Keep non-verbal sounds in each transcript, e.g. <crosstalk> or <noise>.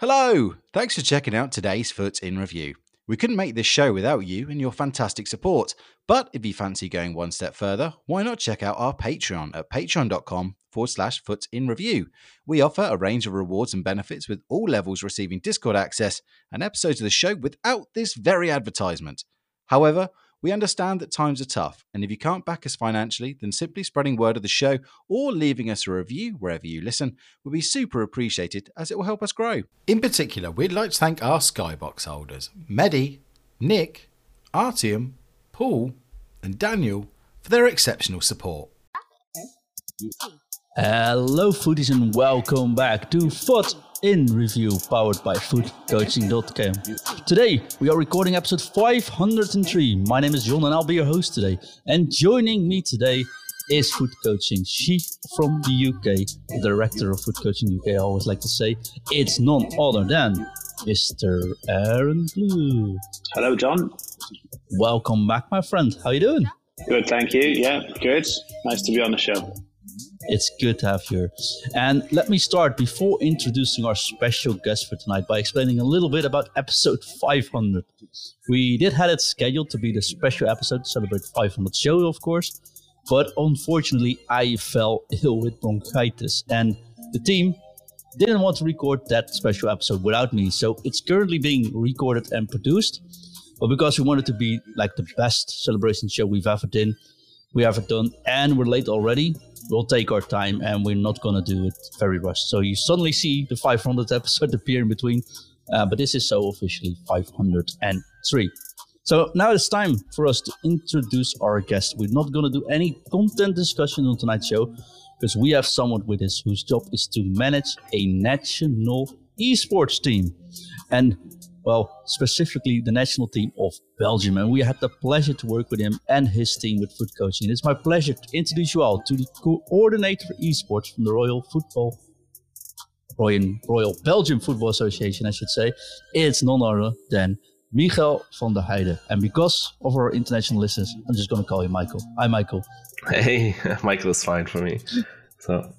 Hello! Thanks for checking out today's FUT in Review. We couldn't make this show without you and your fantastic support, but if you fancy going one step further, why not check out our Patreon at patreon.com forward slash FUT in Review. We offer a range of rewards and benefits with all levels receiving Discord access and episodes of the show without this very advertisement. However, we understand that times are tough, and if you can't back us financially, then simply spreading word of the show or leaving us a review wherever you listen would be super appreciated as it will help us grow. In particular, we'd like to thank our Skybox holders Medi, Nick, Artium, Paul, and Daniel for their exceptional support. Hello, foodies, and welcome back to FUT in Review, powered by FUTCoaching.com. Today, we are recording episode 503. My name is John, and I'll be your host today. And joining me today is FUT Coaching Chief from the UK, the director of FUT Coaching UK. I always like to say it's none other than Mr. Aaron Blue. Hello, John. Welcome back, my friend. How are you doing? Good, thank you. Yeah, good. Nice to be on the show. It's good to have you here. And let me start before introducing our special guest for tonight by explaining a little bit about episode 500. We did have it scheduled to be the special episode to celebrate 500 show, of course, but unfortunately I fell ill with bronchitis and the team didn't want to record that special episode without me. So it's currently being recorded and produced. But because we wanted to be like the best celebration show we've ever done, we have it done, and we're late already, we'll take our time and we're not going to do it very rushed. So you suddenly see the 500 episode <laughs> appear in between, uh, but this is so officially 503. So now it's time for us to introduce our guest. We're not going to do any content discussion on tonight's show because we have someone with us whose job is to manage a national esports team. And well, specifically the national team of Belgium. And we had the pleasure to work with him and his team with FUT Coaching. It's my pleasure to introduce you all to the coordinator for esports from the Royal Football Royal, Royal Belgium Football Association, I should say. It's none other than Michael van der Heijden. And because of our international listeners, I'm just going to call you Michael. Hi, Michael. Hey, <laughs> Michael is fine for me. So,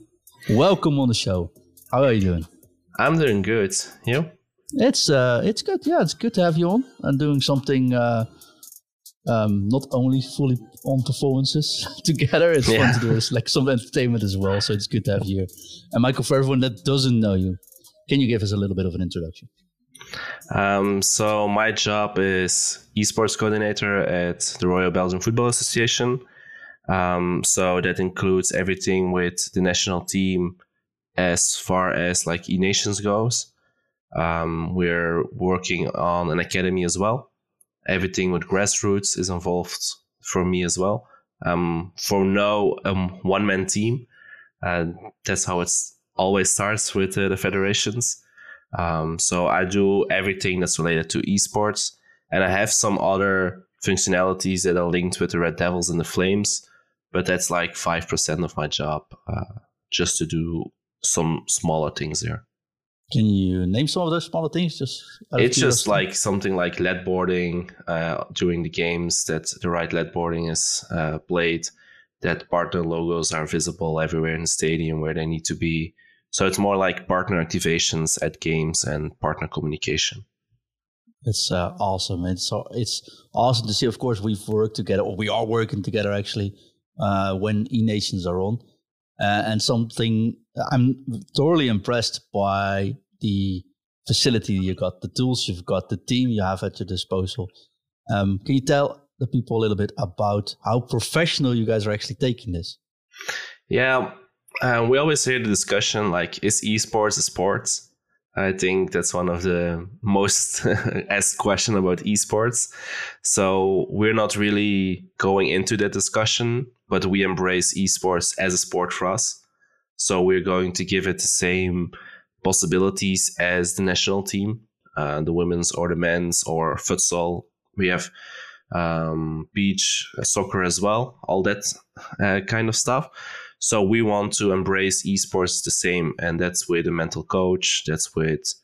welcome on the show. How are you doing? I'm doing good. You? It's uh, it's good. Yeah, it's good to have you on and doing something. Uh, um, not only fully on performances <laughs> together. It's yeah. fun to do it's like some entertainment as well. So it's good to have you here. And Michael, for everyone that doesn't know you, can you give us a little bit of an introduction? Um, so my job is esports coordinator at the Royal Belgian Football Association. Um, so that includes everything with the national team as far as like e nations goes. Um, we're working on an academy as well. Everything with grassroots is involved for me as well. Um, for now, um, one man team. And that's how it always starts with uh, the federations. Um, so I do everything that's related to esports, and I have some other functionalities that are linked with the Red Devils and the Flames, but that's like five percent of my job, uh, just to do some smaller things there. Can you name some of those smaller things? Just it's just like something like LED boarding uh, during the games that the right LED boarding is uh, played, that partner logos are visible everywhere in the stadium where they need to be. So it's more like partner activations at games and partner communication. It's uh, awesome. It's it's awesome to see. Of course, we've worked together, or we are working together actually uh, when E Nations are on. Uh, and something I'm thoroughly impressed by the facility you got, the tools you've got, the team you have at your disposal. Um, can you tell the people a little bit about how professional you guys are actually taking this? Yeah, uh, we always hear the discussion like, is esports a sport? I think that's one of the most <laughs> asked question about esports. So we're not really going into that discussion, but we embrace esports as a sport for us. So we're going to give it the same possibilities as the national team, uh, the women's or the men's or futsal. We have um, beach soccer as well, all that uh, kind of stuff. So we want to embrace esports the same, and that's with a mental coach. That's with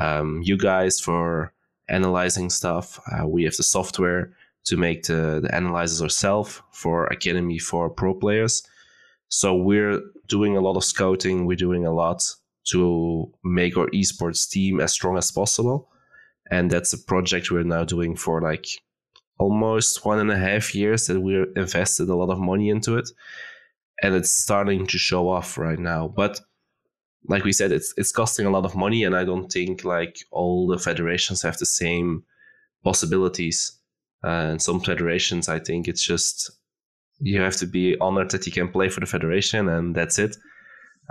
um, you guys for analyzing stuff. Uh, we have the software to make the, the analyzers ourselves for academy for pro players. So we're doing a lot of scouting. We're doing a lot to make our esports team as strong as possible. And that's a project we're now doing for like almost one and a half years that we're invested a lot of money into it. And it's starting to show off right now. But like we said, it's it's costing a lot of money, and I don't think like all the federations have the same possibilities. Uh, and some federations, I think it's just you have to be honored that you can play for the federation, and that's it.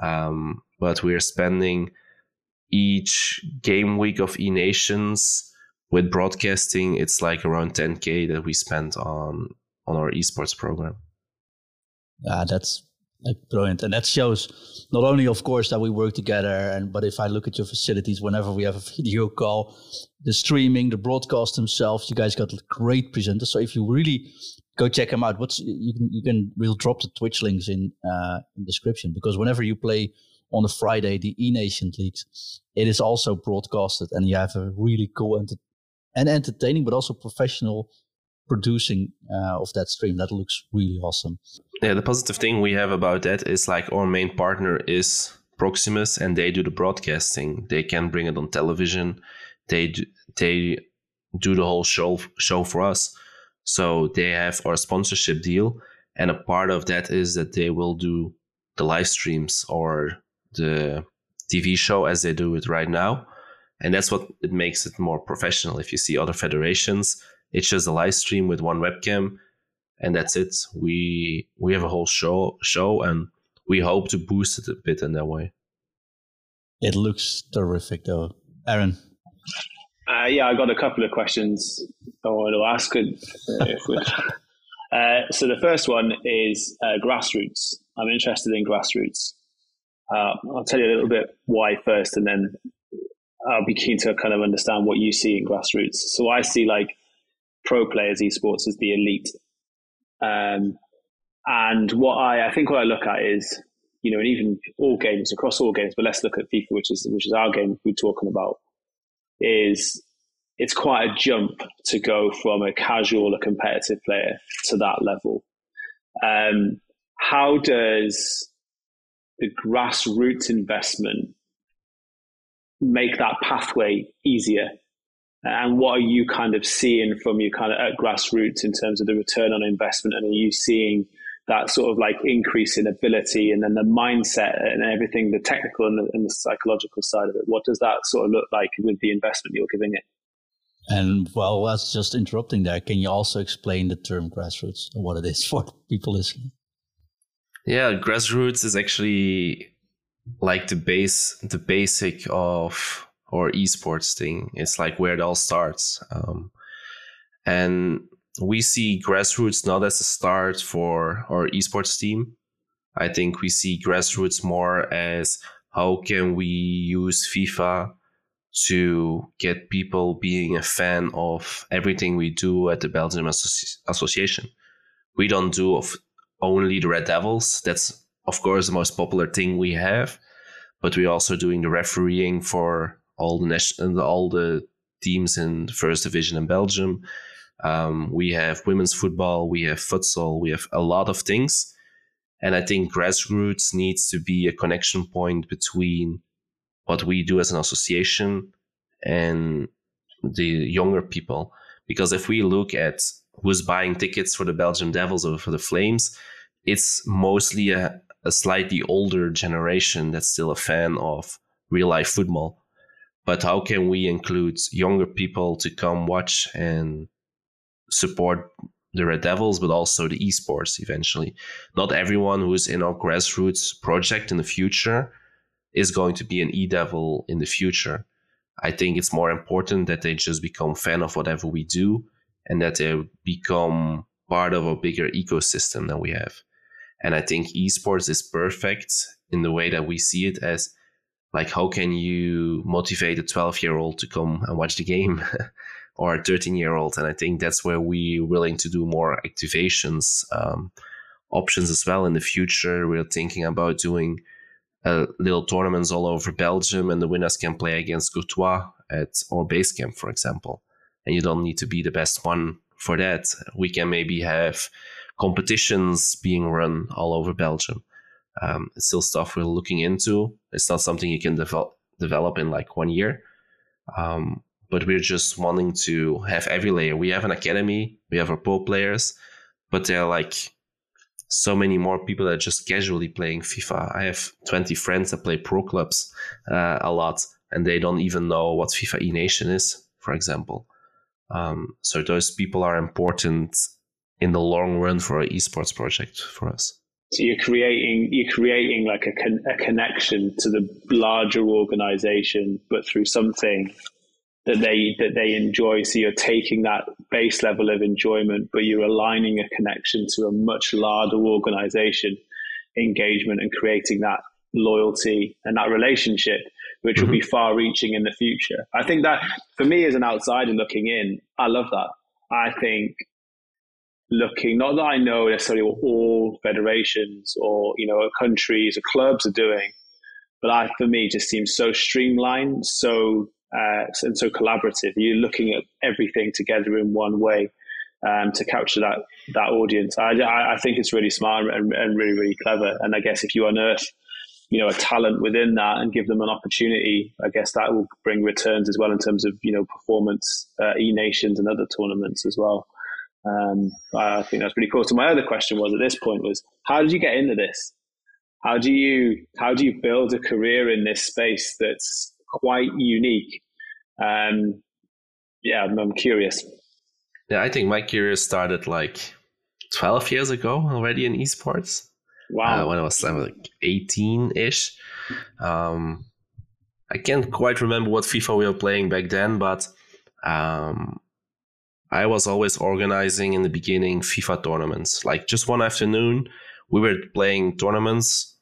Um, but we're spending each game week of E Nations with broadcasting. It's like around 10k that we spend on on our esports program. Yeah, that's like brilliant, and that shows not only, of course, that we work together, and but if I look at your facilities, whenever we have a video call, the streaming, the broadcast themselves, you guys got great presenters. So if you really go check them out, what's you can you can we'll drop the Twitch links in uh, in description because whenever you play on a Friday the E Nation leagues, it is also broadcasted, and you have a really cool enter- and entertaining, but also professional producing uh, of that stream. That looks really awesome. Yeah, the positive thing we have about that is like our main partner is Proximus, and they do the broadcasting. They can bring it on television. They do, they do the whole show show for us. So they have our sponsorship deal, and a part of that is that they will do the live streams or the TV show as they do it right now. And that's what it makes it more professional. If you see other federations, it's just a live stream with one webcam, and that's it. We we have a whole show show, and we hope to boost it a bit in that way. It looks terrific, though. Aaron. Uh, yeah, I got a couple of questions I want to ask. <laughs> uh, so the first one is uh, grassroots. I'm interested in grassroots. Uh, I'll tell you a little bit why first, and then I'll be keen to kind of understand what you see in grassroots. So I see like pro players esports as the elite. Um, and what I, I think what I look at is, you know, and even all games across all games, but let's look at FIFA, which is which is our game we're talking about, is it's quite a jump to go from a casual, a competitive player to that level. Um, how does the grassroots investment make that pathway easier and what are you kind of seeing from your kind of at grassroots in terms of the return on investment? And are you seeing that sort of like increase in ability and then the mindset and everything, the technical and the, and the psychological side of it? What does that sort of look like with the investment you're giving it? And well, that's just interrupting there. Can you also explain the term grassroots and what it is for people listening? Yeah, grassroots is actually like the base, the basic of or esports thing. It's like where it all starts. Um, and we see grassroots not as a start for our esports team. I think we see grassroots more as how can we use FIFA to get people being a fan of everything we do at the Belgium Associ- Association. We don't do of only the Red Devils. That's of course the most popular thing we have, but we're also doing the refereeing for all the national, all the teams in the first division in Belgium. Um, we have women's football, we have futsal, we have a lot of things. And I think grassroots needs to be a connection point between what we do as an association and the younger people. Because if we look at who's buying tickets for the Belgium Devils or for the Flames, it's mostly a, a slightly older generation that's still a fan of real life football but how can we include younger people to come watch and support the Red Devils, but also the esports eventually? Not everyone who's in our grassroots project in the future is going to be an E Devil in the future. I think it's more important that they just become fan of whatever we do and that they become part of a bigger ecosystem that we have. And I think esports is perfect in the way that we see it as like how can you motivate a 12 year old to come and watch the game <laughs> or a 13 year old and i think that's where we're willing to do more activations um, options as well in the future. We're thinking about doing uh, little tournaments all over belgium and the winners can play against courtois at our base camp for example. And you don't need to be the best one for that. We can maybe have competitions being run all over belgium Um, it's still stuff we're looking into. It's not something you can develop develop in like one year. Um, but we're just wanting to have every layer. We have an academy, we have our pro players, but there are like so many more people that are just casually playing FIFA. I have 20 friends that play pro clubs uh, a lot, and they don't even know what FIFA E Nation is, for example. Um, so those people are important in the long run for our esports project for us. So you're creating you're creating like a, con- a connection to the larger organization, but through something that they that they enjoy. So you're taking that base level of enjoyment, but you're aligning a connection to a much larger organization engagement and creating that loyalty and that relationship, which mm-hmm. will be mm-hmm. far reaching in the future. I think that for me as an outsider looking in, I love that. I think looking not that I know necessarily what all federations or you know countries or clubs are doing, but I for me just seems so streamlined, so uh, and so collaborative. You're looking at everything together in one way um, to capture that that audience. I, I think it's really smart and, and, really really clever. And I guess if you unearth you know a talent within that and give them an opportunity, I guess that will bring returns as well in terms of you know performance, uh, e nations and other tournaments as well. Um, I think that's pretty cool. So my other question was at this point was how did you get into this? How do you how do you build a career in this space that's quite unique. Um, yeah, I'm, I'm curious. Yeah, I think my career started like 12 years ago already in esports. Wow. Uh, when I was like 18 ish. Um, I can't quite remember what FIFA we were playing back then, but um, I was always organizing in the beginning FIFA tournaments. Like just one afternoon, we were playing tournaments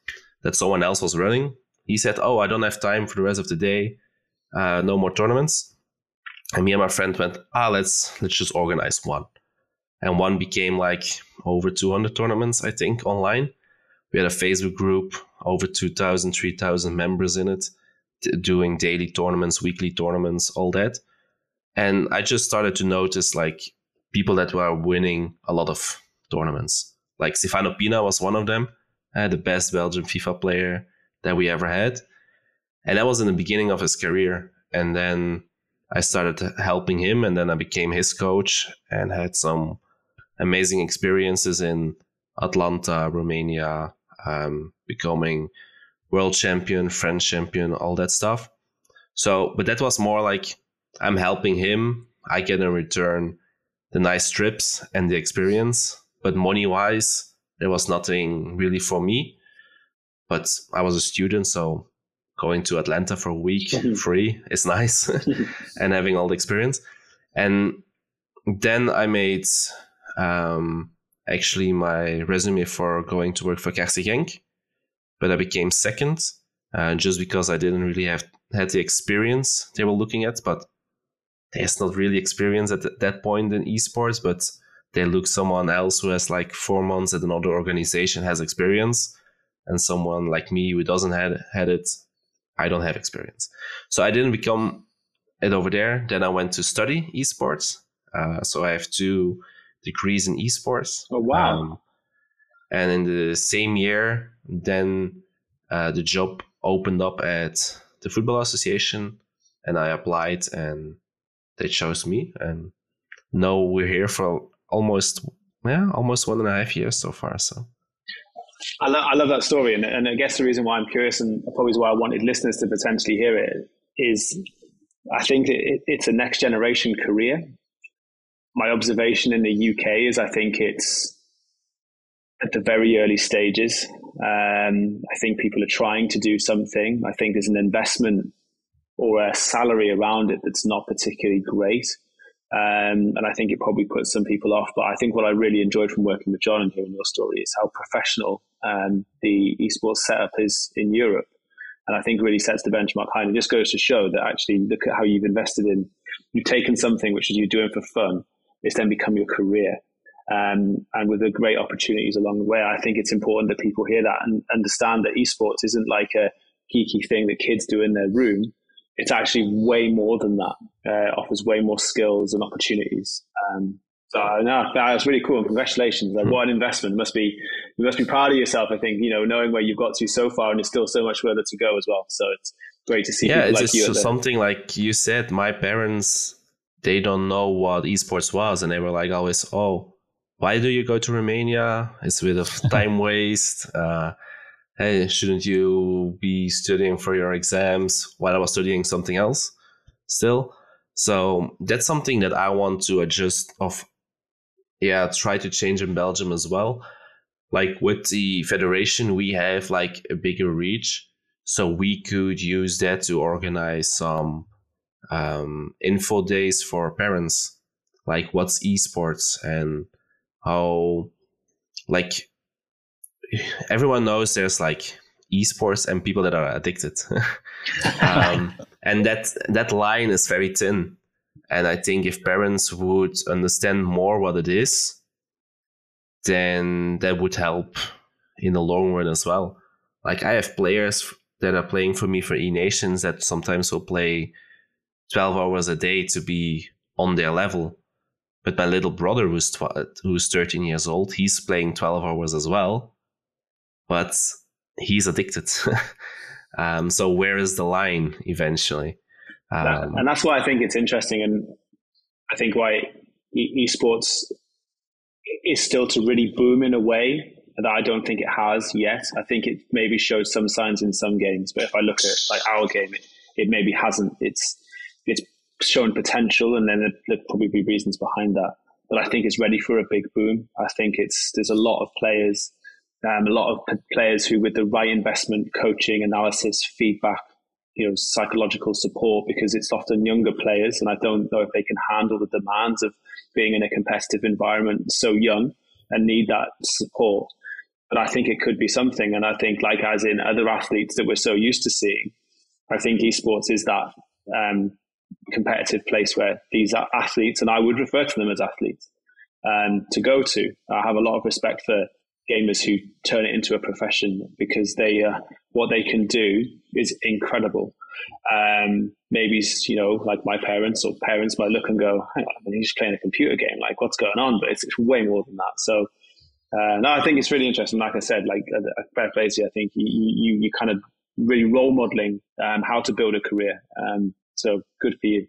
that someone else was running he said, "Oh, I don't have time for the rest of the day. Uh, no more tournaments." And me and my friend went, "Ah, let's let's just organize one." And one became like over 200 tournaments, I think, online. We had a Facebook group, over 2,000, 3,000 members in it, doing daily tournaments, weekly tournaments, all that. And I just started to notice like people that were winning a lot of tournaments. Like Stefano Pinna was one of them, uh, the best Belgian FIFA player that we ever had. And that was in the beginning of his career. And then I started helping him, and then I became his coach and had some amazing experiences in Atlanta, Romania, um, becoming world champion, French champion, all that stuff. So, but that was more like I'm helping him. I get in return the nice trips and the experience. But money wise, there was nothing really for me. But I was a student, so going to Atlanta for a week <laughs> free is nice <laughs> <laughs> and having all the experience. And then I made um, actually my resume for going to work for KRC Genk, but I became second uh, just because I didn't really have had the experience they were looking at. But there's not really experience at that point in esports, but they look someone else who has like four months at another organization has experience and someone like me who doesn't had had it, I don't have experience. So I didn't become it over there. Then I went to study esports. Uh, so I have two degrees in esports. Oh wow! Um, and in the same year, then uh, the job opened up at the football association, and I applied, and they chose me. And now we're here for almost yeah, almost one and a half years so far. So I, lo- I love that story, and, and I guess the reason why I'm curious, and probably why I wanted listeners to potentially hear it, is I think it, it's a next generation career. My observation in the UK is I think it's at the very early stages. Um, I think people are trying to do something. I think there's an investment or a salary around it that's not particularly great. Um, and I think it probably puts some people off. But I think what I really enjoyed from working with John and hearing your story is how professional um, the esports setup is in Europe. And I think really sets the benchmark high. And it just goes to show that actually look at how you've invested in, you've taken something which is you're doing for fun, it's then become your career. Um, and with the great opportunities along the way, I think it's important that people hear that and understand that esports isn't like a geeky thing that kids do in their room it's actually way more than that. Uh, offers way more skills and opportunities. Um, So no, that's really cool. Congratulations! Like, what an investment! It must be you must be proud of yourself. I think you know knowing where you've got to so far, and there's still so much further to go as well. So it's great to see. Yeah, it's like just something like you said. My parents they don't know what esports was, and they were like always, "Oh, why do you go to Romania? It's a bit of time <laughs> waste." Uh, hey, shouldn't you be studying for your exams while I was studying something else still? So that's something that I want to adjust of yeah, try to change in Belgium as well. Like with the federation, we have like a bigger reach. So we could use that to organize some um, info days for parents, like what's esports and how, like, everyone knows there's like esports and people that are addicted. <laughs> um, and that that line is very thin. And I think if parents would understand more what it is, then that would help in the long run as well. Like I have players that are playing for me for E Nations that sometimes will play 12 hours a day to be on their level. But my little brother, who's, tw- who's 13 years old, he's playing 12 hours as well. But he's addicted. <laughs> um, so where is the line eventually? Um, and that's why I think it's interesting, and I think why esports is still to really boom in a way that I don't think it has yet. I think it maybe shows some signs in some games, but if I look at like our game, it, it maybe hasn't. It's it's shown potential, and then there'll probably be reasons behind that. But I think it's ready for a big boom. I think it's there's a lot of players, um, a lot of players who, with the right investment, coaching, analysis, feedback, you know psychological support because it's often younger players, and I don't know if they can handle the demands of being in a competitive environment so young and need that support. But I think it could be something, and I think like as in other athletes that we're so used to seeing, I think esports is that um, competitive place where these athletes, and I would refer to them as athletes, um, to go to. I have a lot of respect for gamers who turn it into a profession because they uh, what they can do is incredible. Um, maybe you know, like my parents or parents might look and go, "Hang on, he's playing a computer game. Like, what's going on?" But it's, it's way more than that. So, uh, no, I think it's really interesting. Like I said, like uh, fair play. I think you you you kind of really role modeling um, how to build a career. Um, so good for you.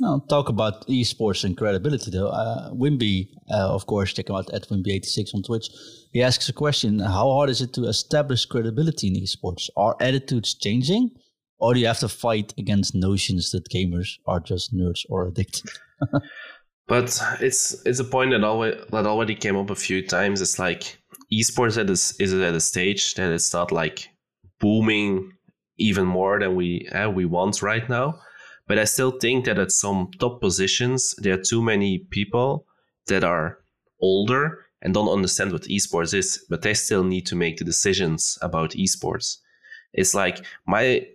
Now, talk about esports and credibility, though. Uh, Wimby, uh, of course, check him out at Wimby86 on Twitch. He asks a question How hard is it to establish credibility in esports? Are attitudes changing? Or do you have to fight against notions that gamers are just nerds or addicted? <laughs> but it's it's a point that always that already came up a few times. It's like esports at is is at a stage that it's not like booming even more than we uh, we want right now but I still think that at some top positions, there are too many people that are older and don't understand what esports is, but they still need to make the decisions about esports. It's like my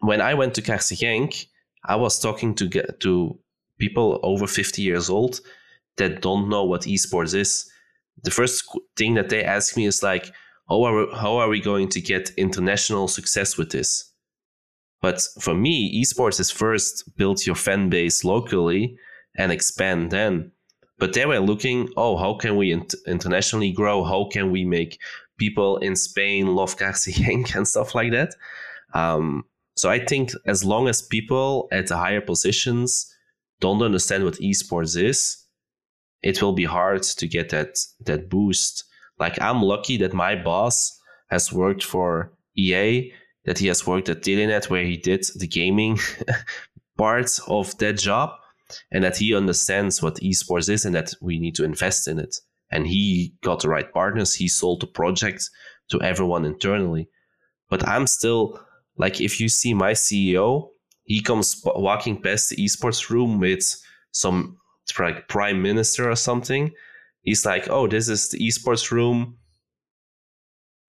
when I went to KRC Genk, I was talking to to people over 50 years old that don't know what esports is. The first thing that they ask me is like, how are, we, how are we going to get international success with this? But for me, esports is first build your fan base locally and expand then. But they were looking, oh, how can we internationally grow? How can we make people in Spain love <laughs> KRC and stuff like that? Um, so I think as long as people at the higher positions don't understand what esports is, it will be hard to get that that boost. Like I'm lucky that my boss has worked for EA that he has worked at Telenet where he did the gaming <laughs> part of that job and that he understands what esports is and that we need to invest in it. And he got the right partners. He sold the project to everyone internally. But I'm still like, if you see my CEO, he comes walking past the esports room with some like prime minister or something. He's like, "Oh, this is the esports room."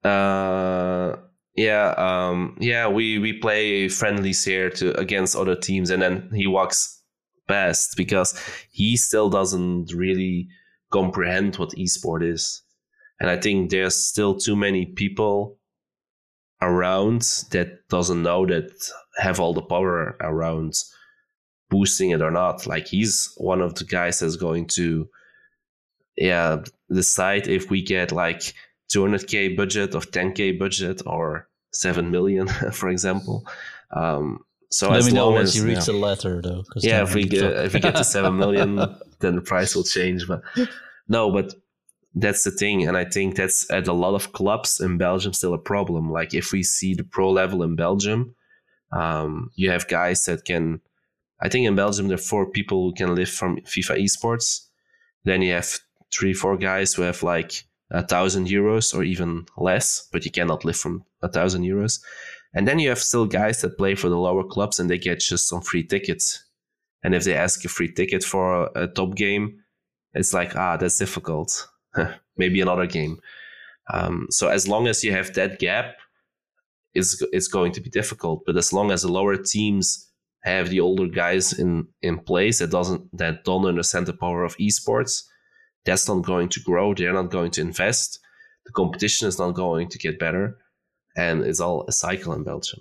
Uh, yeah, um, yeah, we we play friendlies here to against other teams, and then he walks past because he still doesn't really comprehend what esport is, and I think there's still too many people around that doesn't know that have all the power around boosting it or not. Like he's one of the guys that's going to yeah decide if we get like 200k budget or 10k budget or 7 million <laughs> for example. Um, so Let as me know once you reach yeah. the letter, though yeah if we get if we get to <laughs> 7 million then the price will change but no but that's the thing and i think that's at a lot of clubs in belgium still a problem. Like if we see the pro level in belgium um, you have guys that can i think in belgium there are four people who can live from fifa esports. Then you have three four guys who have like a thousand euros or even less but you cannot live from a thousand euros. And then you have still guys that play for the lower clubs and they get just some free tickets. And if they ask a free ticket for a, a top game it's like ah that's difficult. <laughs> Maybe another game. Um, so as long as you have that gap it's, it's going to be difficult. But as long as the lower teams have the older guys in, in place that doesn't that don't understand the power of esports that's not going to grow they're not going to invest the competition is not going to get better and it's all a cycle in belgium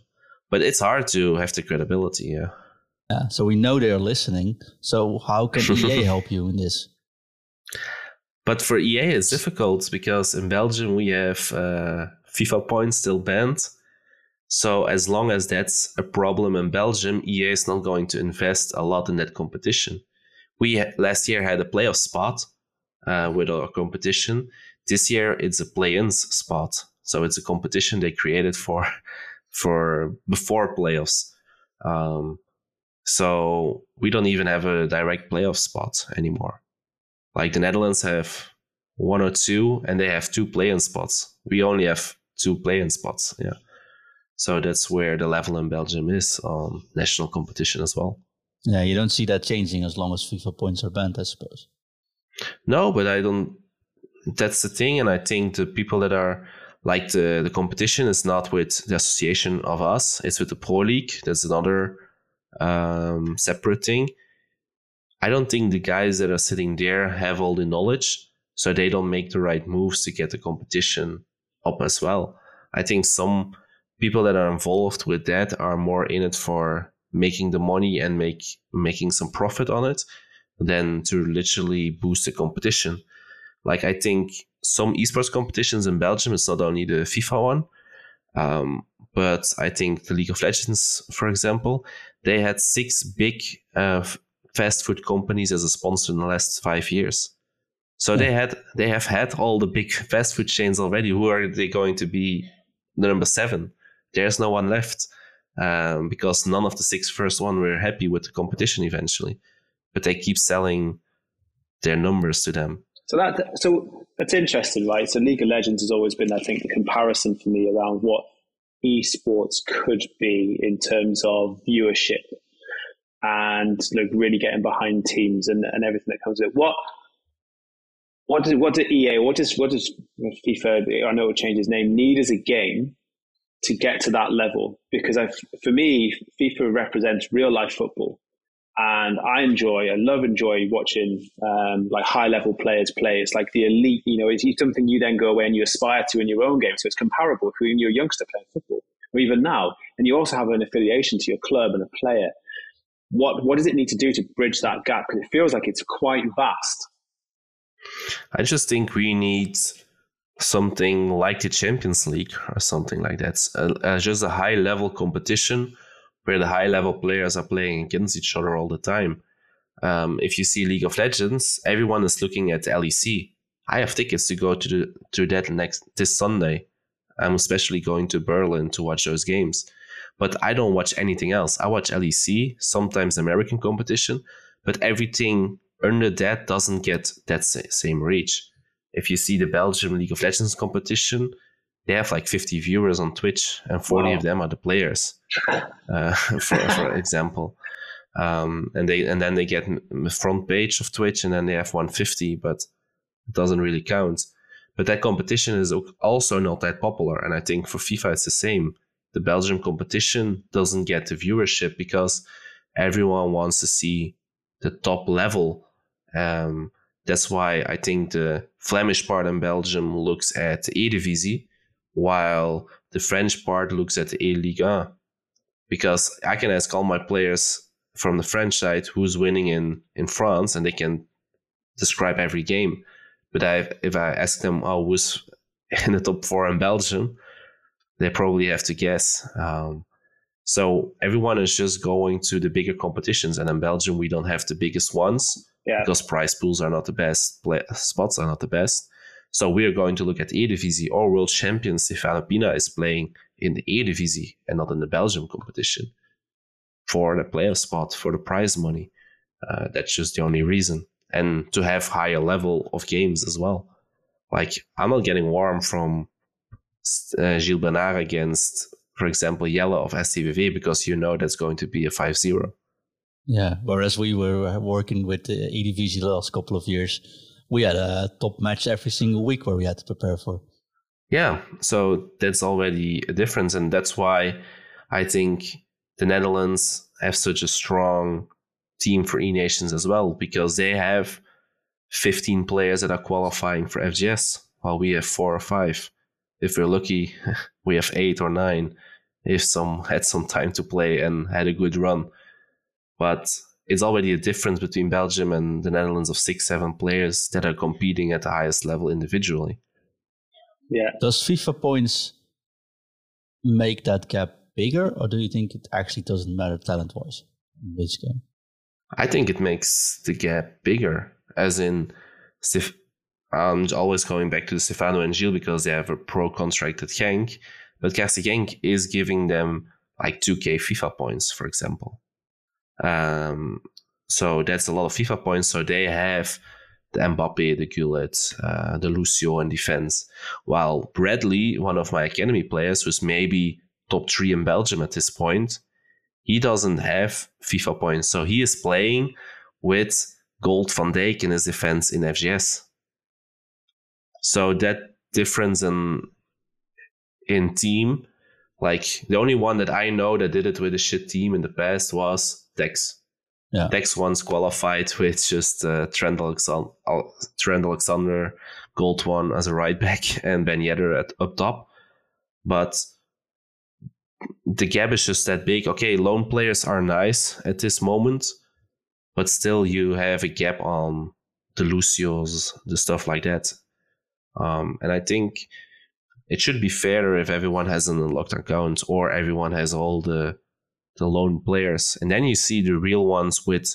but it's hard to have the credibility yeah Yeah, so we know they're listening. So how can EA <laughs> help you in this? But for EA, it's difficult because in Belgium we have uh, FIFA points still banned. So as long as that's a problem in Belgium, EA is not going to invest a lot in that competition. We last year had a playoff spot uh, with our competition. This year it's a play-ins spot, so it's a competition they created for <laughs> for before playoffs. Um, so we don't even have a direct playoff spot anymore. Like the Netherlands have one or two, and they have two play-in spots. We only have two play-in spots. Yeah. So that's where the level in Belgium is on national competition as well. Yeah, you don't see that changing as long as FIFA points are banned, I suppose. No, but I don't. That's the thing, and I think the people that are like the the competition is not with the association of us; it's with the Pro League. That's another um, separate thing. I don't think the guys that are sitting there have all the knowledge, so they don't make the right moves to get the competition up as well. I think some people that are involved with that are more in it for making the money and make making some profit on it than to literally boost the competition. Like I think some esports competitions in Belgium, it's not only the FIFA one, um, but I think the League of Legends, for example, they had six big uh, fast food companies as a sponsor in the last five years. So they had they have had all the big fast food chains already. Who are they going to be the number seven? There's no one left um, because none of the six first one were happy with the competition eventually, but they keep selling their numbers to them. So that so that's interesting, right? So League of Legends has always been, I think, the comparison for me around what esports could be in terms of viewership and like really getting behind teams and, and everything that comes with it. What what does what did EA what does what does FIFA I know it changed its name need as a game to get to that level? Because I, for me, FIFA represents real life football and I enjoy, I love enjoy watching um, like high level players play. It's like the elite, you know, it's something you then go away and you aspire to in your own game. So it's comparable to when you're a youngster playing football, or even now. And you also have an affiliation to your club and a player. What what does it need to do to bridge that gap? Because it feels like it's quite vast. I just think we need something like the Champions League or something like that. Uh, just a high level competition where the high level players are playing against each other all the time. Um, if you see League of Legends, everyone is looking at LEC. I have tickets to go to the, to that next this Sunday. I'm especially going to Berlin to watch those games, but I don't watch anything else. I watch LEC, sometimes American competition, but everything under that doesn't get that same reach. If you see the Belgium League of Legends competition, they have like 50 viewers on Twitch, and 40 wow. of them are the players, uh, <laughs> for, for example. Um, and they and then they get the front page of Twitch, and then they have 150, but it doesn't really count. But that competition is also not that popular, and I think for FIFA it's the same. The Belgium competition doesn't get the viewership because everyone wants to see the top level. Um, that's why I think the Flemish part in Belgium looks at Eredivisie, while the French part looks at A Ligue 1. Because I can ask all my players from the French side who's winning in, in France and they can describe every game. But I, if I ask them, oh, who's <laughs> in the top four in Belgium, they probably have to guess. Um, so everyone is just going to the bigger competitions, and in Belgium we don't have the biggest ones Yeah. because prize pools are not the best, play, spots are not the best. So we are going to look at Eredivisie. or world champion Stefano Pinna is playing in the Eredivisie and not in the Belgium competition for the player spot for the prize money. Uh, that's just the only reason, and to have higher level of games as well. Like I'm not getting warm from uh, Gilles Bernard against, for example, Yellow of STVV because you know that's going to be a 5-0. Yeah. Whereas we were working with the the last couple of years, we had a top match every single week where we had to prepare for. Yeah, so that's already a difference, and that's why I think the Netherlands have such a strong team for E Nations as well because they have 15 players that are qualifying for FGS, while we have four or five. If we're lucky, <laughs> we have eight or nine if some had some time to play and had a good run. But it's already a difference between Belgium and the Netherlands of six, seven players that are competing at the highest level individually. Yeah. Does FIFA points make that gap bigger, or do you think it actually doesn't matter talent wise in this game? I think it makes the gap bigger, as in, Stef- I'm always going back to Stefano and Gilles because they have a pro contract at Genk, but KRC Genk is giving them like 2k FIFA points, for example. Um, so that's a lot of FIFA points. So they have the Mbappe, the Gullit, uh, the Lucio in defense. While Bradley, one of my academy players, who's maybe top three in Belgium at this point, he doesn't have FIFA points. So he is playing with Gold Van Dijk in his defense in FGS. So that difference in in team, like the only one that I know that did it with a shit team in the past was Tekkz. Yeah. Tekkz once qualified with just uh, Trent, Alexander, Trent Alexander, Gold one as a right back, <laughs> and Ben Yedder at up top. But the gap is just that big. Okay, loan players are nice at this moment, but still you have a gap on the Lucios, the stuff like that. Um, and I think it should be fairer if everyone has an unlocked account or everyone has all the the loan players, and then you see the real ones with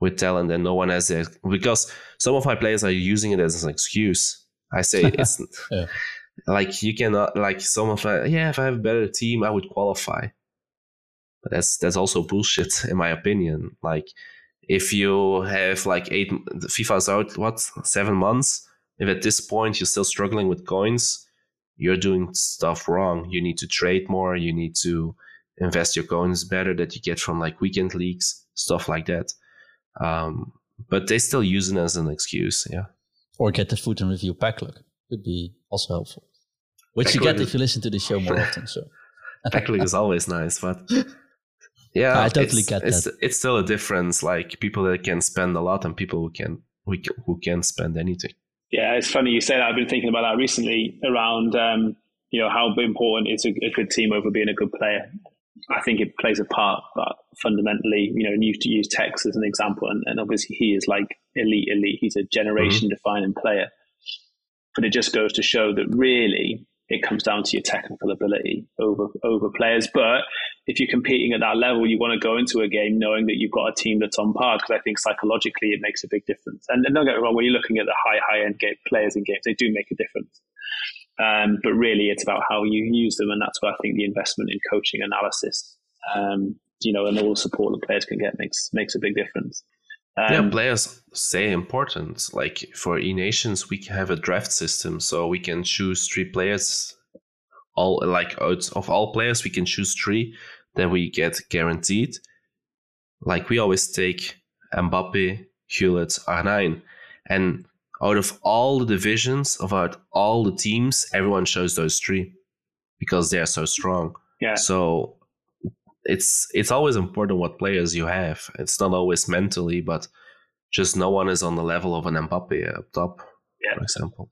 with talent, and no one has it because some of my players are using it as an excuse. I say <laughs> it's Yeah. like you cannot like some of my yeah if I have a better team I would qualify, but that's that's also bullshit <laughs> in my opinion. Like if you have like eight FIFA's out what seven months, if at this point you're still struggling with coins, you're doing stuff wrong. You need to trade more. You need to invest your coins better that you get from like weekend leagues, stuff like that. Um, but they still use it as an excuse. Yeah. Or get the food and review pack look. could be also helpful, which you get is- if you listen to the show more often. So <laughs> pack look is always nice, but <laughs> yeah, I totally it's, get it's, that. It's still a difference. Like people that can spend a lot and people who can who, can- who can spend anything. Yeah, it's funny you say that. I've been thinking about that recently around, um, you know, how important is a, a good team over being a good player. I think it plays a part, but fundamentally, you know, and you to use Tekkz as an example, and, and obviously he is like elite, elite. He's a mm-hmm. generation defining player. But it just goes to show that really it comes down to your technical ability over over players. But if you're competing at that level, you want to go into a game knowing that you've got a team that's on par because I think psychologically it makes a big difference. And, and don't get me wrong, when you're looking at the high high end game, players in games, they do make a difference. Um, but really, it's about how you use them, and that's where I think the investment in coaching analysis, um, you know, and all the support the players can get makes makes a big difference. Um, yeah, players say important. Like for E Nations, we have a draft system, so we can choose three players. All like out of all players, we can choose three that we get guaranteed. Like we always take Mbappe, Gullit, R9, and out of all the divisions, about all the teams, everyone chose those three because they are so strong. yeah, So it's it's always important what players you have. It's not always mentally, but just no one is on the level of an Mbappe up top, Yeah. for example.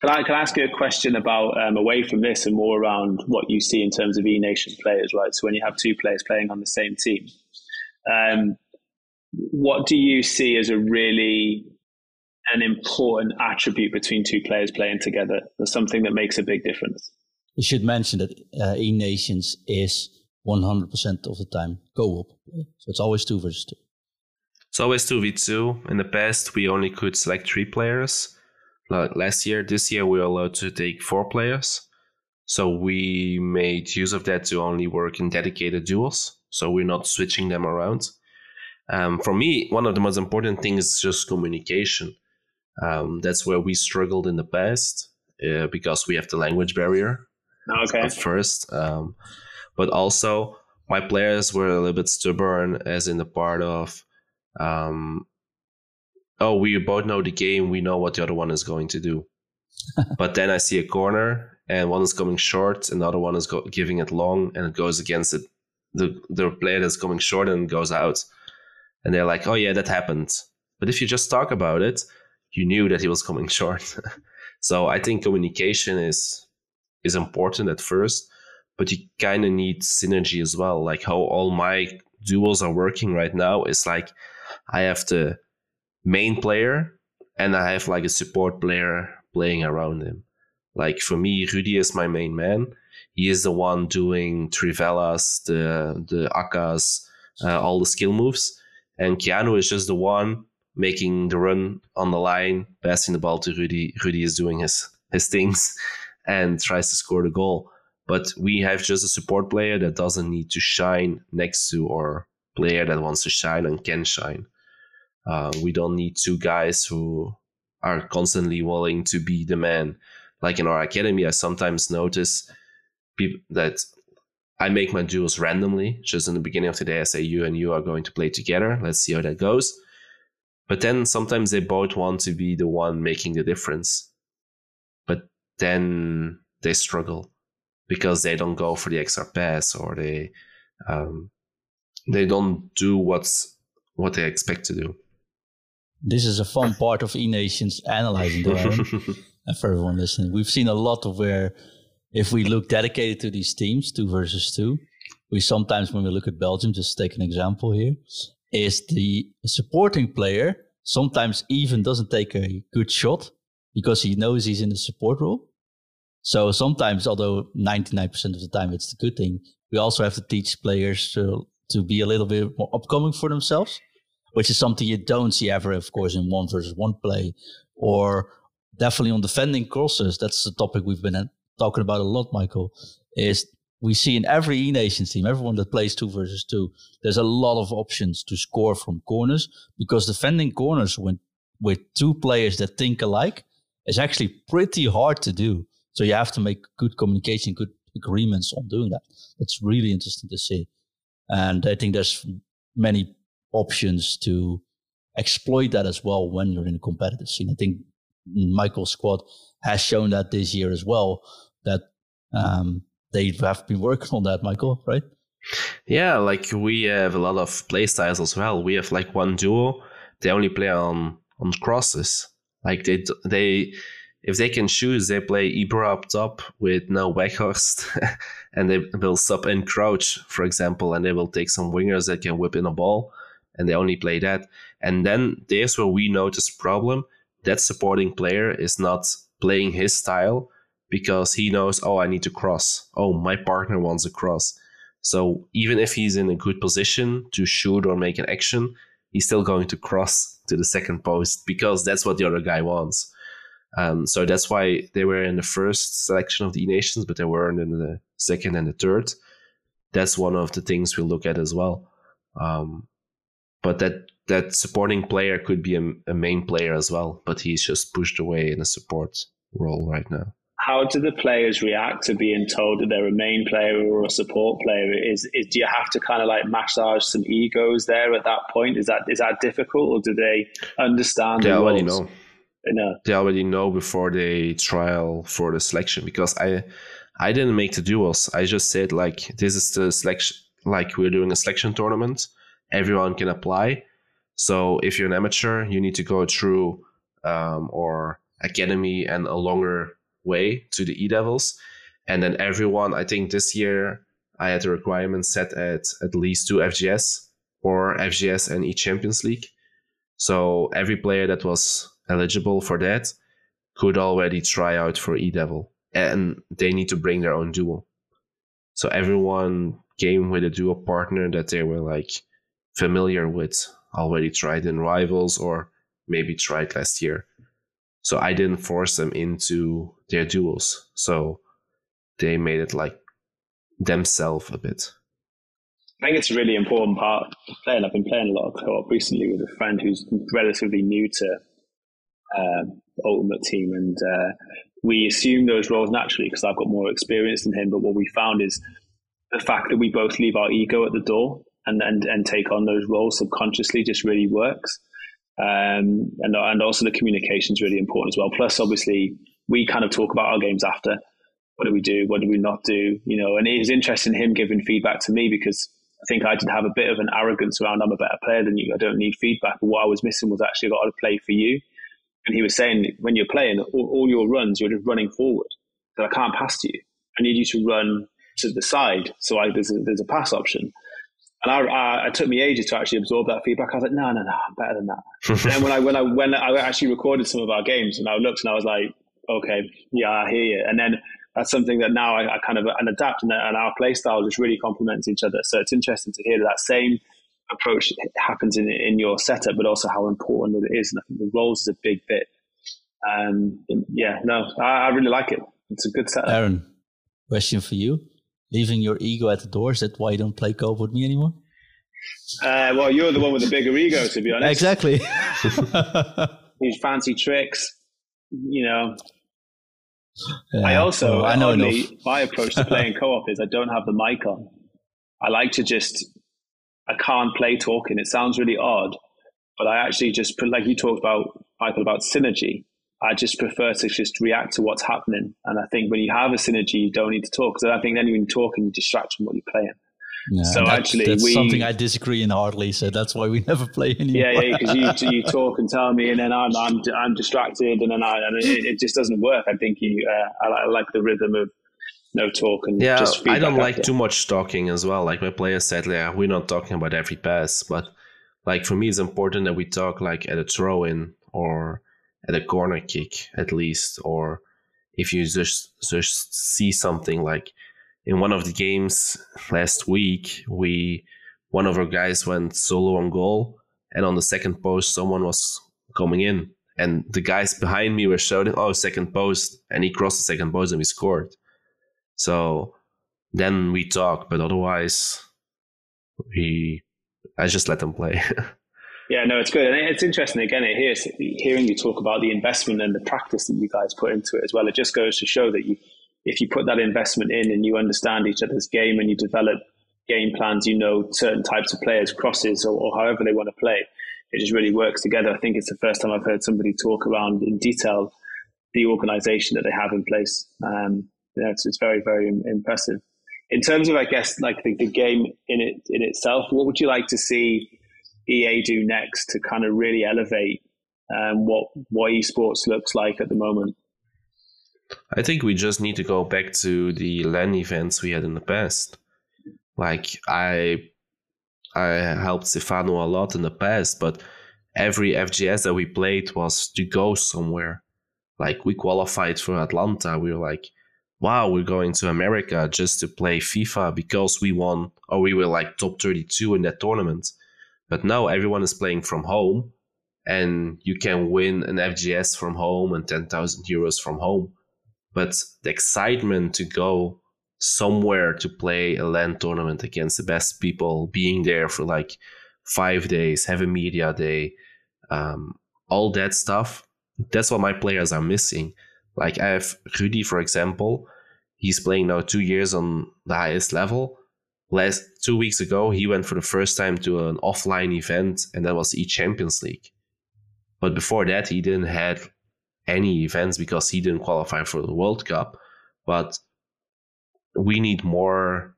Can I, can I ask you a question about um, away from this and more around what you see in terms of E Nation players, right? So when you have two players playing on the same team, um, what do you see as a really an important attribute between two players playing together. There's something that makes a big difference. You should mention that uh, E Nations is 100% of the time co-op, so it's always two versus two. It's always two v two. In the past, we only could select three players. Like last year, this year we are allowed to take four players. So we made use of that to only work in dedicated duels. So we're not switching them around. Um, for me, one of the most important things is just communication. Um, that's where we struggled in the past uh, because we have the language barrier Okay. at first. Um, but also, my players were a little bit stubborn, as in the part of, um, oh, we both know the game, we know what the other one is going to do. <laughs> but then I see a corner, and one is coming short, and the other one is go- giving it long, and it goes against it. The, the player that's coming short and goes out. And they're like, oh, yeah, that happened. But if you just talk about it, you knew that he was coming <laughs> short. so I think communication is is important at first, but you kind of need synergy as well. Like how all my duels are working right now is like I have the main player and I have like a support player playing around him. Like for me, Rudy is my main man. He is the one doing trivelas, the the Akas, uh, all the skill moves, and Keanu is just the one making the run on the line, passing the ball to Rudy. Rudy is doing his his things and tries to score the goal. But we have just a support player that doesn't need to shine next to our player that wants to shine and can shine. Uh, we don't need two guys who are constantly willing to be the man. Like in our academy, I sometimes notice people that I make my duels randomly. Just in the beginning of the day, I say you and you are going to play together. Let's see how that goes. But then sometimes they both want to be the one making the difference. But then they struggle because they don't go for the extra pass or they um, they don't do what's what they expect to do. This is a fun part of E Nations analyzing the and <laughs> for everyone listening, we've seen a lot of where if we look dedicated to these teams, two versus two, we sometimes when we look at Belgium, just take an example here, is the supporting player sometimes even doesn't take a good shot because he knows he's in the support role. So sometimes, although 99% of the time it's the good thing, we also have to teach players to, to be a little bit more upcoming for themselves, which is something you don't see ever, of course, in one versus one play or definitely on defending crosses. That's the topic we've been talking about a lot, Michael, is we see in every E Nations team, everyone that plays two versus two, there's a lot of options to score from corners because defending corners when, with two players that think alike is actually pretty hard to do. So you have to make good communication, good agreements on doing that. It's really interesting to see. And I think there's many options to exploit that as well when you're in a competitive scene. I think Michael's squad has shown that this year as well, that um, they have been working on that, Michael, right? Yeah, like we have a lot of play styles as well. We have like one duo, they only play on on crosses. Like they they if they can choose, they play Ibra up top with no Weghorst, <laughs> and they will sub in Crouch, for example, and they will take some wingers that can whip in a ball, and they only play that. And then there's where we notice problem. That supporting player is not playing his style because he knows, oh, I need to cross. Oh, my partner wants a cross. So even if he's in a good position to shoot or make an action, he's still going to cross to the second post because that's what the other guy wants. Um, so that's why they were in the first selection of the nations, but they weren't in the second and the third. That's one of the things we'll look at as well. Um, but that that supporting player could be a, a, main player as well, but he's just pushed away in a support role right now. How do the players react to being told that they're a main player or a support player? Is, is do you have to kind of like massage some egos there at that point? Is that is that difficult, or do they understand? They the already roles? know No. they already know before they trial for the selection because I I didn't make the duels. I just said like this is the selection like we're doing a selection tournament. Everyone can apply. So if you're an amateur, you need to go through um, or academy and a longer way to the E Devils. And then everyone, I think this year I had a requirement set at at least two FGS or FGS and E Champions League. So every player that was eligible for that could already try out for eDevil, and they need to bring their own duo. So everyone came with a duo partner that they were like familiar with, already tried in Rivals or maybe tried last year. So I didn't force them into their duels. So they made it like themselves a bit. I think it's a really important part of playing. I've been playing a lot of co-op recently with a friend who's relatively new to uh, Ultimate Team, and uh, we assume those roles naturally because I've got more experience than him. But what we found is the fact that we both leave our ego at the door and and, and take on those roles subconsciously just really works. Um, and and also the communication is really important as well. Plus, obviously, we kind of talk about our games after. What do we do? What do we not do? You know, and it was interesting him giving feedback to me because I think I did have a bit of an arrogance around I'm a better player than you. I don't need feedback. But what I was missing was actually got to play for you. And he was saying when you're playing, all, all your runs you're just running forward. So I can't pass to you. I need you to run to the side. So I, there's a, there's a pass option. And I, I, it took me ages to actually absorb that feedback. I was like, no, no, no, I'm better than that. and then when I when I when I actually recorded some of our games, and I looked and I was like, okay, yeah, I hear you. And then that's something that now I, I kind of and adapt, and, and our play style just really complements each other. So it's interesting to hear that, same approach happens in in your setup, but also how important it is. And I think the roles is a big bit. Um, yeah, no, I, I really like it. It's a good setup. Aaron, question for you: Leaving your ego at the door is that why you don't play co-op with me anymore? Uh, well, you're the one with the bigger ego, to be honest. Exactly. <laughs> These fancy tricks, you know, yeah, I also, I know only, my approach to playing <laughs> co-op is I don't have the mic on. I like to just, I can't play talking. It sounds really odd, but I actually just, like you talked about, Michael, about synergy. I just prefer to just react to what's happening. And I think when you have a synergy, you don't need to talk. Because I think then when you talk and you distract from what you're playing. Yeah, so actually, that's we, something I disagree in hardly. So that's why we <laughs> never play anymore. Yeah, yeah, because you you talk and tell me, and then I'm I'm I'm distracted, and then I and it, it just doesn't work. I think you uh, I, I, like the rhythm of no talk and yeah. Just I don't like too much talking as well. Like my players said, yeah, we're not talking about every pass, but like for me, it's important that we talk like at a throw in or at a corner kick at least, or if you just just see something like in one of the games last week, we one of our guys went solo on goal, and on the second post, someone was coming in, and the guys behind me were shouting, "Oh, second post!" and he crossed the second post and we scored. So then we talk, but otherwise, we I just let them play. <laughs> yeah, no, it's good, and it's interesting. Again, it hears, hearing you talk about the investment and the practice that you guys put into it as well. It just goes to show that you if you put that investment in and you understand each other's game and you develop game plans, you know certain types of players, crosses, or, or however they want to play, it just really works together. I think it's the first time I've heard somebody talk around in detail the organization that they have in place. Um, yeah, it's, it's very, very impressive. In terms of, I guess, like the, the game in it in itself, what would you like to see EA do next to kind of really elevate um, what what esports looks like at the moment? I think we just need to go back to the LAN events we had in the past. Like I I helped Stefano a lot in the past, but every FGS that we played was to go somewhere. Like we qualified for Atlanta. We were like, wow, we're going to America just to play FIFA because we won or we were like top 32 in that tournament. But now everyone is playing from home and you can win an FGS from home and 10,000 euros from home but the excitement to go somewhere to play a LAN tournament against the best people, being there for like five days, have a media day, um, all that stuff. That's what my players are missing. Like I have Rudy, for example. He's playing now two years on the highest level. Last two weeks ago, he went for the first time to an offline event, and that was the Champions League. But before that, he didn't have any events because he didn't qualify for the World Cup. But we need more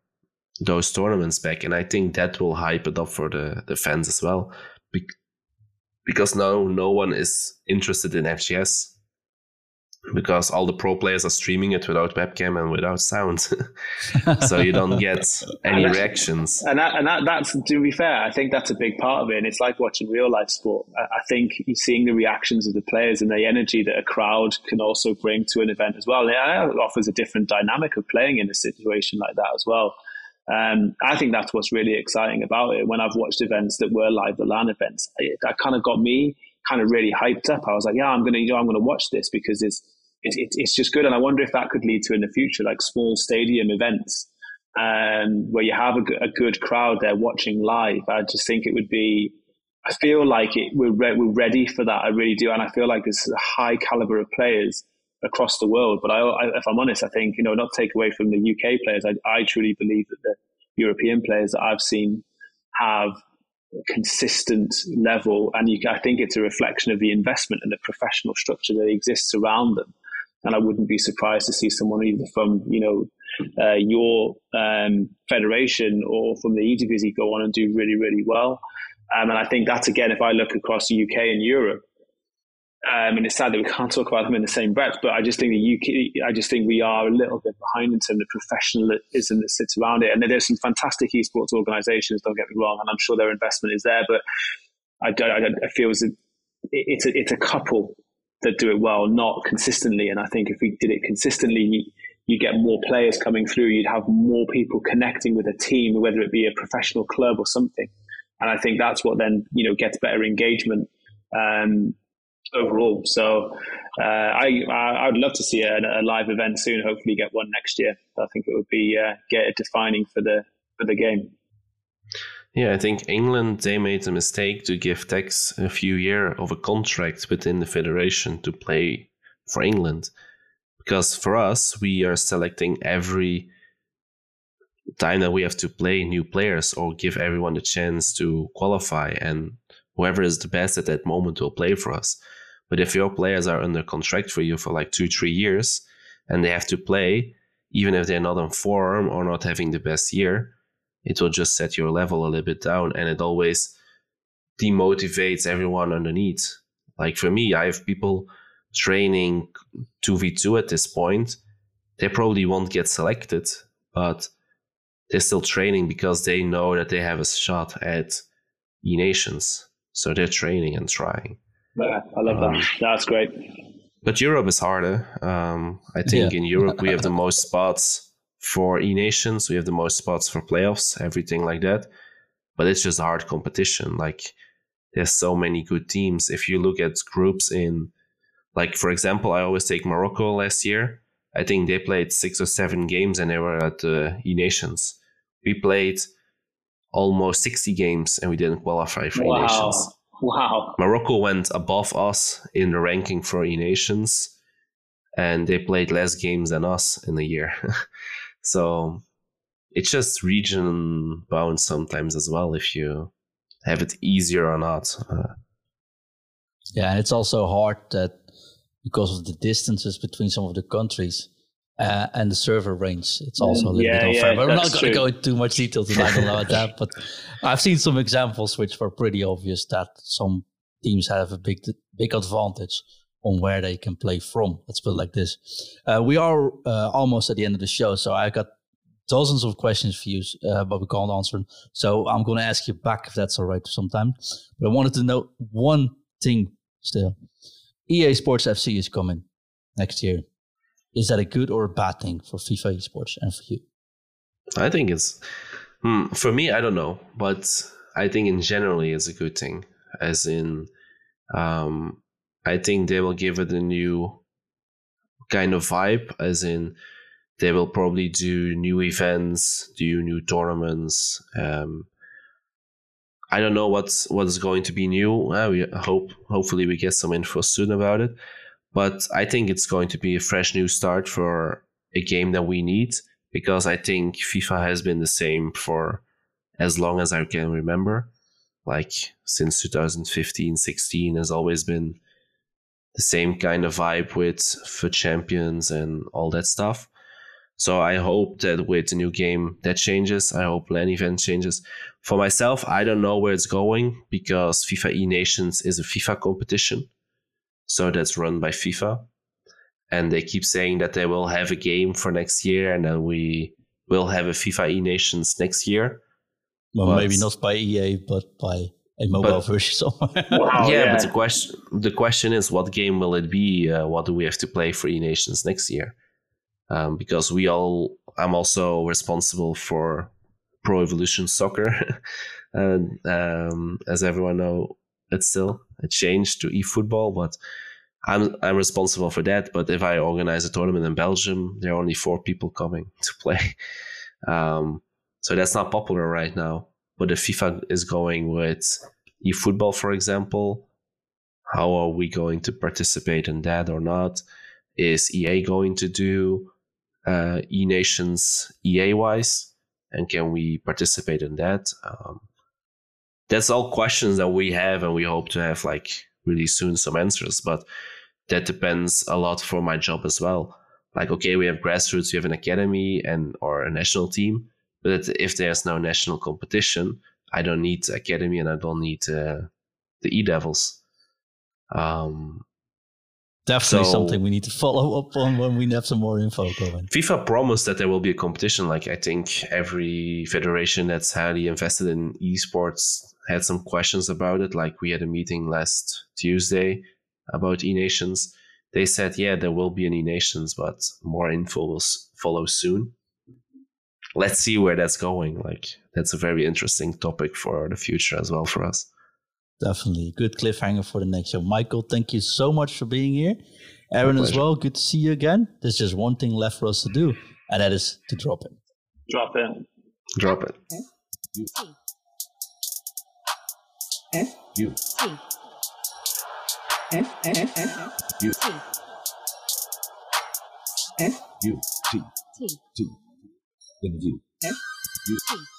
those tournaments back, and I think that will hype it up for the, the fans as well. Be- because now no one is interested in FGS. Because all the pro players are streaming it without webcam and without sound, <laughs> so you don't get <laughs> any And reactions. And that, and that, that's to be fair, I think that's a big part of it. And it's like watching real life sport. I, think you're seeing the reactions of the players and the energy that a crowd can also bring to an event as well. And it offers a different dynamic of playing in a situation like that as well. Um, I think that's what's really exciting about it. When I've watched events that were live the LAN events, it, that kind of got me kind of really hyped up. I was like, yeah, I'm gonna, you know, I'm gonna watch this because it's it, it, it's just good. And I wonder if that could lead to in the future like small stadium events um, where you have a good crowd there watching live. I just think it would be. I feel like it, we're re- we're ready for that. I really do, and I feel like there's a high caliber of players across the world. But I, I, if I'm honest, I think you know, not take away from the UK players. I, I truly believe that the European players that I've seen have a consistent level, and you, I think it's a reflection of the investment and the professional structure that exists around them. And I wouldn't be surprised to see someone either from you know uh, your um, federation or from the Eredivisie go on and do really really well. Um, and I think that's again, if I look across the UK and Europe, um, and it's sad that we <laughs> can't talk about them in the same breath, but I just think the UK, I just think we are a little bit behind in terms of the professionalism that sits around it. And there's some fantastic esports organisations, don't get me wrong, and I'm sure their investment is there, but I don't, I, I feel as it, it's a, it's a couple that do it well, not consistently. And I think if we did it consistently, you, get more players coming through. You'd have more people connecting with a team, whether it be a professional club or something. And I think that's what then you know gets better engagement um, overall. So uh, I I would love to see a, a, live event soon. Hopefully, get one next year. I think it would be uh, get defining for the for the game. Yeah, I think England they made a mistake to give Tekkz a few year of a contract within the federation to play for England, because for us we are selecting every time that we have to play new players or give everyone a chance to qualify, and whoever is the best at that moment will play for us. But if your players are under contract for you for like two three years and they have to play, even if they're not on form or not having the best year it will just set your level a little bit down and it always demotivates everyone underneath. Like for me, I have people training 2v2 at this point. They probably won't get selected, but they're still training because they know that they have a shot at E Nations. So they're training and trying. Yeah, I love Um, that. That's great. But Europe is harder. Um, I think Yeah. in Europe we have <laughs> the most spots for E Nations. We have the most spots for playoffs, everything like that. But it's just hard competition. Like there's so many good teams. If you look at groups in, like for example, I always take Morocco last year. I think they played six or seven games and they were at the E Nations. We played almost 60 games and we didn't qualify for E Nations. Wow. Morocco went above us in the ranking for E Nations, and they played less games than us in a year. <laughs> so it's just region bound sometimes as well if you have it easier or not. Uh, Yeah, and it's also hard that because of the distances between some of the countries uh, and the server range, it's also a little Yeah, bit unfair. yeah, but I'm not going to go into too much detail tonight about that. But <laughs> I've seen some examples which were pretty obvious that some teams have a big big advantage on where they can play from. Let's put it like this. Uh, we are uh, almost at the end of the show, so I got dozens of questions for you, uh, but we can't answer them. So I'm going to ask you back if that's all right sometime. But I wanted to know one thing still. EA Sports FC is coming next year. Is that a good or a bad thing for FIFA esports and for you? I think it's hmm, for me. I don't know, but I think in generally it's a good thing. As in, um, I think they will give it a new kind of vibe. As in, they will probably do new events, do new tournaments. Um, I don't know what's what's going to be new. Uh, we hope hopefully we get some info soon about it. But I think it's going to be a fresh new start for a game that we need because I think FIFA has been the same for as long as I can remember. Like since 2015, 16 has always been the same kind of vibe with for champions and all that stuff. So I hope that with the new game that changes. I hope LAN event changes. For myself, I don't know where it's going because FIFA E Nations is a FIFA competition. So that's run by FIFA. and they keep saying that they will have a game for next year, and then we will have a FIFA E Nations next year. Well, but, maybe not by EA, but by a mobile but, version somewhere. <laughs> Wow, yeah, yeah, but the question the question is, what game will it be? Uh, what do we have to play for E Nations next year? Um, because we all, I'm also responsible for Pro Evolution Soccer, <laughs> and um, as everyone know, it's still a change to eFootball, but I'm I'm responsible for that. But if I organize a tournament in Belgium, there are only four people coming to play, <laughs> um, so that's not popular right now. But the FIFA is going with eFootball, for example, how are we going to participate in that or not? Is EA going to do uh, E Nations EA wise? And can we participate in that? Um, that's all questions that we have, and we hope to have like really soon some answers. But that depends a lot for my job as well. Like, okay, we have grassroots, we have an academy and or a national team, but if there's no national competition, I don't need academy and I don't need uh, the E Devils. Um, Definitely so, something we need to <laughs> follow up on when we have some more info going. FIFA promised that there will be a competition. Like I think every federation that's highly invested in esports had some questions about it. Like we had a meeting last Tuesday about E Nations. They said, yeah, there will be an E Nations, but more info will follow soon. Let's see where that's going. Like that's a very interesting topic for the future as well for us. Definitely. Good cliffhanger for the next show. Michael, thank you so much for being here. Aaron as well, good to see you again. There's just one thing left for us to do, and that is to drop it. Drop it. Drop it. F U T F F F U F U T T T F U T